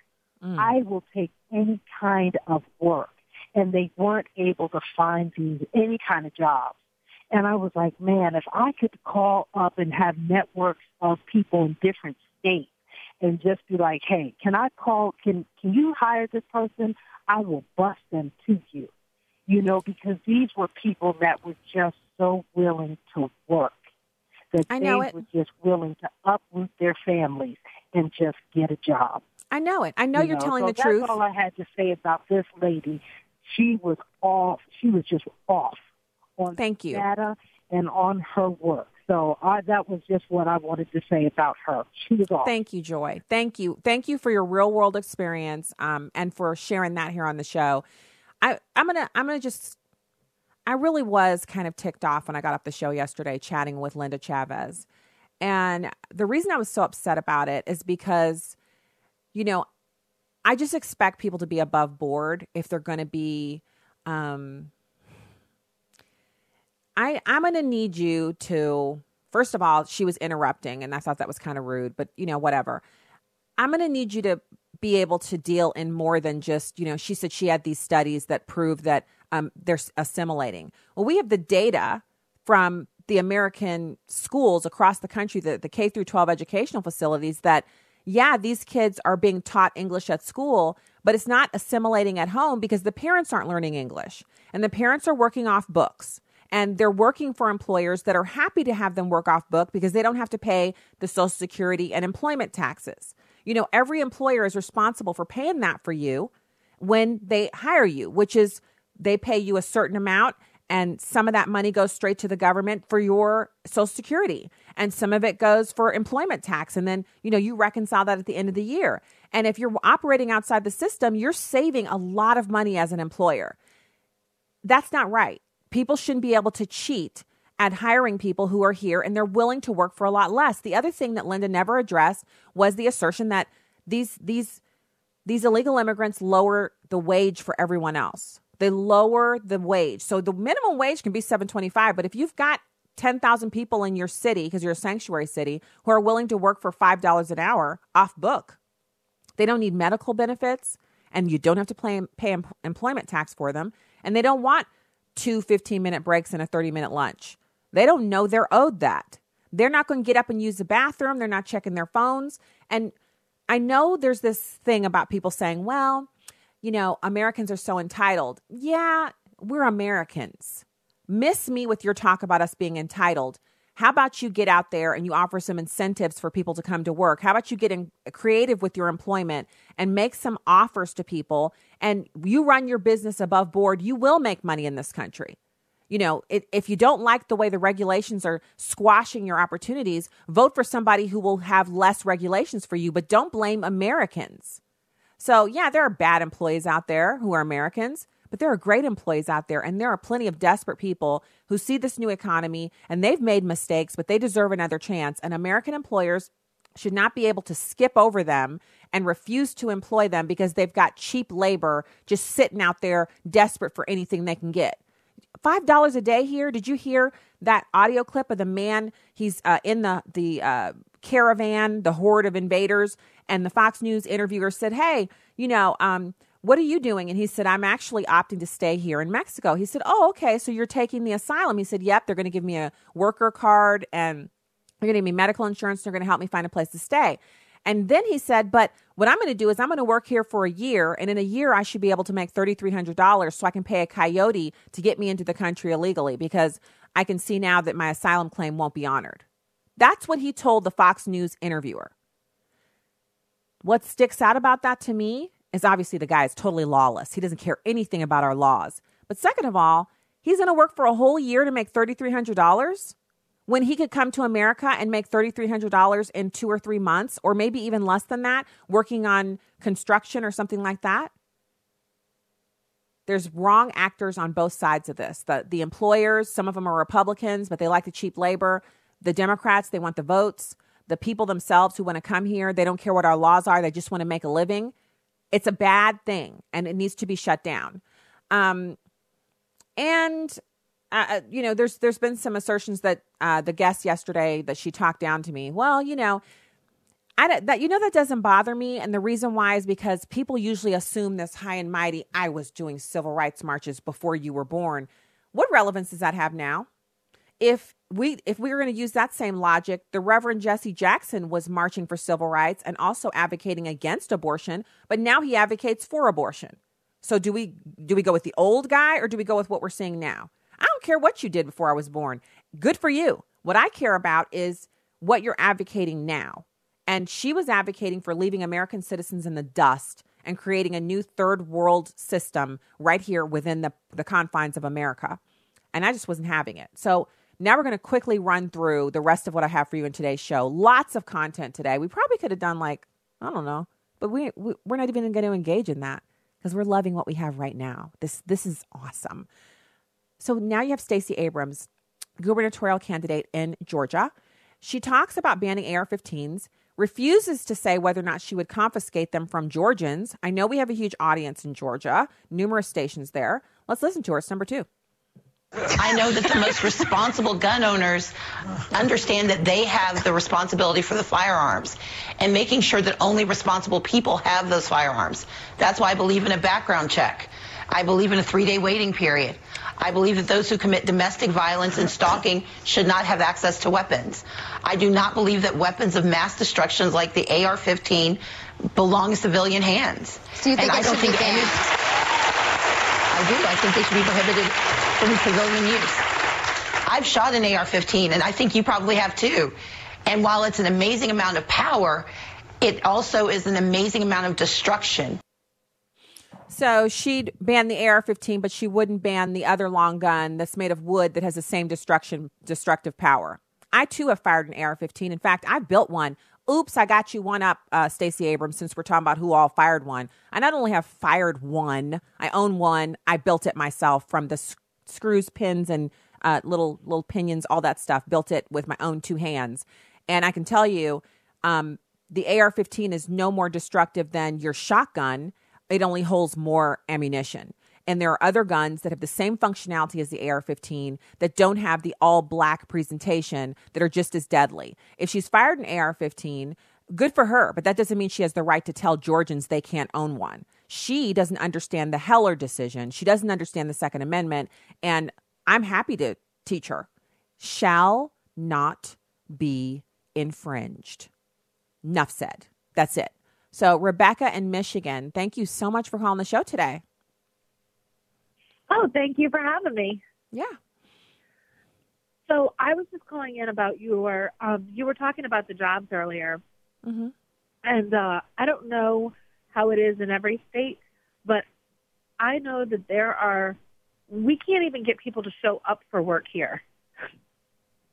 Mm. I will take any kind of work. And they weren't able to find these, any kind of jobs. And I was like, man, if I could call up and have networks of people in different states and just be like, hey, can I call, can, can you hire this person? I will bust them to you. You know, because these were people that were just so willing to work. That I know they it. were just willing to uproot their families and just get a job. I know it. I know You you're telling so the that's truth. That's all I had to say about this lady. She was off. She was just off on Thank you. data and on her work. So I, that was just what I wanted to say about her. She was off. Thank you, Joy. Thank you. Thank you for your real world experience um, and for sharing that here on the show. I, I'm gonna I'm gonna just I really was kind of ticked off when I got off the show yesterday chatting with Linda Chavez. And the reason I was so upset about it is because, you know, I just expect people to be above board if they're going to be. Um, I I'm to need you to. First of all, she was interrupting, and I thought that was kind of rude. But you know, whatever. I'm going to need you to be able to deal in more than just, you know, she said she had these studies that prove that um, they're assimilating. Well, we have the data from the American schools across the country, the, the K through 12 educational facilities, that, yeah, these kids are being taught English at school, but it's not assimilating at home because the parents aren't learning English and the parents are working off books and they're working for employers that are happy to have them work off book because they don't have to pay the social security and employment taxes. You know, every employer is responsible for paying that for you when they hire you, which is they pay you a certain amount and some of that money goes straight to the government for your social security. And some of it goes for employment tax. And then you know you reconcile that at the end of the year. And if you're operating outside the system you're saving a lot of money as an employer. That's not right people shouldn't be able to cheat at hiring people who are here and they're willing to work for a lot less. The other thing that Linda never addressed was the assertion that these these these illegal immigrants lower the wage for everyone else. They lower the wage. So the minimum wage can be 725, but if you've got 10,000 people in your city because you're a sanctuary city who are willing to work for $5 an hour off book. They don't need medical benefits and you don't have to pay, pay employment tax for them. And they don't want two 15 minute breaks and a 30 minute lunch. They don't know they're owed that. They're not going to get up and use the bathroom. They're not checking their phones. And I know there's this thing about people saying, well, you know, Americans are so entitled. Yeah, we're Americans. Miss me with your talk about us being entitled. How about you get out there and you offer some incentives for people to come to work? How about you get in, creative with your employment and make some offers to people and you run your business above board? You will make money in this country. You know, it, if you don't like the way the regulations are squashing your opportunities, vote for somebody who will have less regulations for you, but don't blame Americans. So, yeah, there are bad employees out there who are Americans, but there are great employees out there. And there are plenty of desperate people who see this new economy and they've made mistakes, but they deserve another chance. And American employers should not be able to skip over them and refuse to employ them because they've got cheap labor just sitting out there desperate for anything they can get. Five dollars a day here. Did you hear that audio clip of the man? He's uh, in the the uh, caravan, the horde of invaders, and the Fox News interviewer said, Hey, you know, um, what are you doing? And he said, I'm actually opting to stay here in Mexico. He said, Oh, okay. So you're taking the asylum. He said, Yep, they're going to give me a worker card and they're going to give me medical insurance. They're going to help me find a place to stay. And then he said, But what I'm going to do is I'm going to work here for a year. And in a year, I should be able to make $3,300 so I can pay a coyote to get me into the country illegally because I can see now that my asylum claim won't be honored. That's what he told the Fox News interviewer. What sticks out about that to me is obviously the guy is totally lawless. He doesn't care anything about our laws. But second of all, he's going to work for a whole year to make $3,300 when he could come to America and make $3,300 in two or three months, or maybe even less than that, working on construction or something like that. There's wrong actors on both sides of this. The, the employers, some of them are Republicans, but they like the cheap labor. The Democrats, they want the votes. The people themselves who want to come here, they don't care what our laws are. They just want to make a living. It's a bad thing and it needs to be shut down. Um, and uh, uh you know, there's there's been some assertions that uh, the guest yesterday that she talked down to me. Well, you know, I that you know that doesn't bother me, and the reason why is because people usually assume this high and mighty. I was doing civil rights marches before you were born. What relevance does that have now? If we if we were going to use that same logic, the Reverend Jesse Jackson was marching for civil rights and also advocating against abortion, but now he advocates for abortion. So do we do we go with the old guy or do we go with what we're seeing now? I don't care what you did before I was born. Good for you. What I care about is what you're advocating now. And she was advocating for leaving American citizens in the dust and creating a new third world system right here within the, the confines of America. And I just wasn't having it. So now we're going to quickly run through the rest of what I have for you in today's show. Lots of content today. We probably could have done like, I don't know, but we, we we're not even going to engage in that because we're loving what we have right now. This this is awesome. So now you have Stacey Abrams, gubernatorial candidate in Georgia. She talks about banning AR-15s, refuses to say whether or not she would confiscate them from Georgians. I know we have a huge audience in Georgia, numerous stations there. Let's listen to her. It's number two. I know that the most responsible gun owners understand that they have the responsibility for the firearms and making sure that only responsible people have those firearms. That's why I believe in a background check. I believe in a three day waiting period. I believe that those who commit domestic violence and stalking should not have access to weapons. I do not believe that weapons of mass destruction like the AR 15 belong in civilian hands. So you think and I don't think any. I do. I think they should be prohibited civilian use. I've shot an AR-15, and I think you probably have too. And while it's an amazing amount of power, it also is an amazing amount of destruction. So she'd ban the AR-15, but she wouldn't ban the other long gun that's made of wood that has the same destruction destructive power. I too have fired an AR-15. In fact, I built one. Oops, I got you one up, uh, Stacey Abrams. Since we're talking about who all fired one, I not only have fired one, I own one. I built it myself from the screws, pins, and uh, little little pinions, all that stuff. Built it with my own two hands, and I can tell you, um, the AR-15 is no more destructive than your shotgun. It only holds more ammunition. And there are other guns that have the same functionality as the AR 15 that don't have the all black presentation that are just as deadly. If she's fired an AR 15, good for her, but that doesn't mean she has the right to tell Georgians they can't own one. She doesn't understand the Heller decision. She doesn't understand the Second Amendment. And I'm happy to teach her. Shall not be infringed. Enough said. That's it. So, Rebecca in Michigan, thank you so much for calling the show today. Oh, thank you for having me. Yeah. So I was just calling in about your. Um, you were talking about the jobs earlier, mm-hmm. and uh, I don't know how it is in every state, but I know that there are. We can't even get people to show up for work here.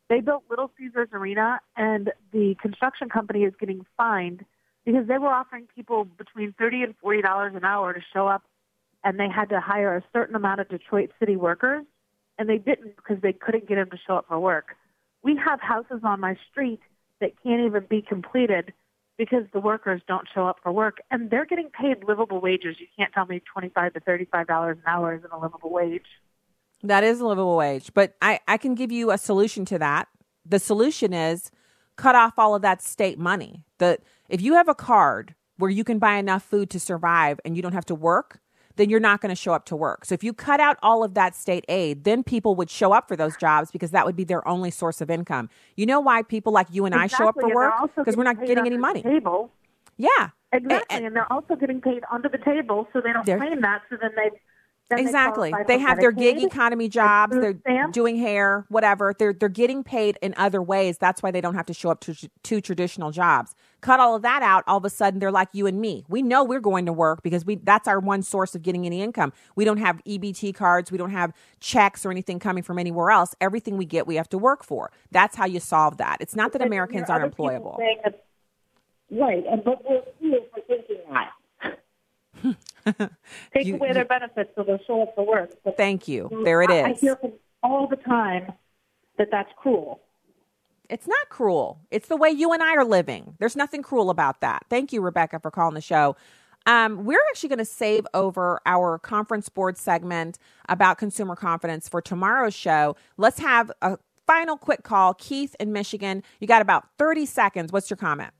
They built Little Caesars Arena, and the construction company is getting fined because they were offering people between thirty and forty dollars an hour to show up, and they had to hire a certain amount of Detroit city workers, and they didn't because they couldn't get them to show up for work. We have houses on my street that can't even be completed because the workers don't show up for work, and they're getting paid livable wages. You can't tell me twenty-five to thirty-five dollars an hour isn't a livable wage. That is a livable wage, but I, I can give you a solution to that. The solution is cut off all of that state money. The if you have a card where you can buy enough food to survive and you don't have to work, then you're not going to show up to work. So if you cut out all of that state aid, then people would show up for those jobs because that would be their only source of income. You know why people like you and exactly. I show up for and work? Because we're not getting any money. Table. Yeah. Exactly. And, and, they're also getting paid under the table, so they don't claim that. So then they exactly. They, they have their gig economy jobs. They're stamp. doing hair, whatever. They're they're getting paid in other ways. That's why they don't have to show up to two traditional jobs. Cut all of that out. All of a sudden, they're like you and me. We know we're going to work because we that's our one source of getting any income. We don't have EBT cards. We don't have checks or anything coming from anywhere else. Everything we get, we have to work for. That's how you solve that. It's not that Americans aren't employable. That, right, and but we're for thinking that. Take you, away their benefits so they'll show up for work. But thank you. There it is. I, I hear from all the time that that's cruel. It's not cruel. It's the way you and I are living. There's nothing cruel about that. Thank you, Rebecca, for calling the show. Um, we're actually going to save over our conference board segment about consumer confidence for tomorrow's show. Let's have a final quick call. Keith in Michigan, you got about 30 seconds. What's your comment?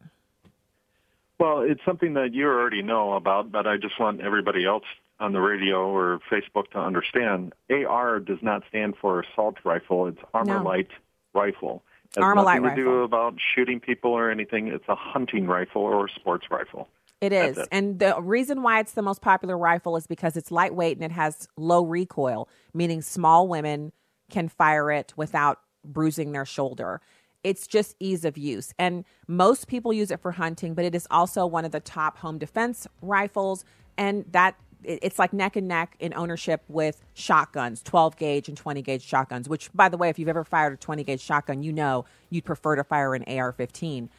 Well, it's something that you already know about, but I just want everybody else on the radio or Facebook to understand. AR does not stand for assault rifle. It's armor no. light rifle. It has armor nothing to rifle. do about shooting people or anything. It's a hunting rifle or a sports rifle. It is. It. And the reason why it's the most popular rifle is because it's lightweight and it has low recoil, meaning small women can fire it without bruising their shoulder. It's just ease of use. And most people use it for hunting, but it is also one of the top home defense rifles. And that it's like neck and neck in ownership with shotguns, 12 gauge and 20 gauge shotguns, which, by the way, if you've ever fired a 20 gauge shotgun, you know you'd prefer to fire an AR 15.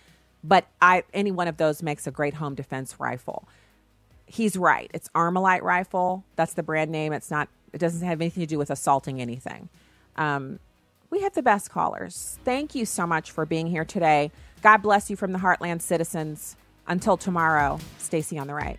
But I, any one of those makes a great home defense rifle. He's right. It's Armalite rifle. That's the brand name. It's not, it doesn't have anything to do with assaulting anything. Um, we have the best callers. Thank you so much for being here today. God bless you from the Heartland citizens. Until tomorrow, Stacy on the right.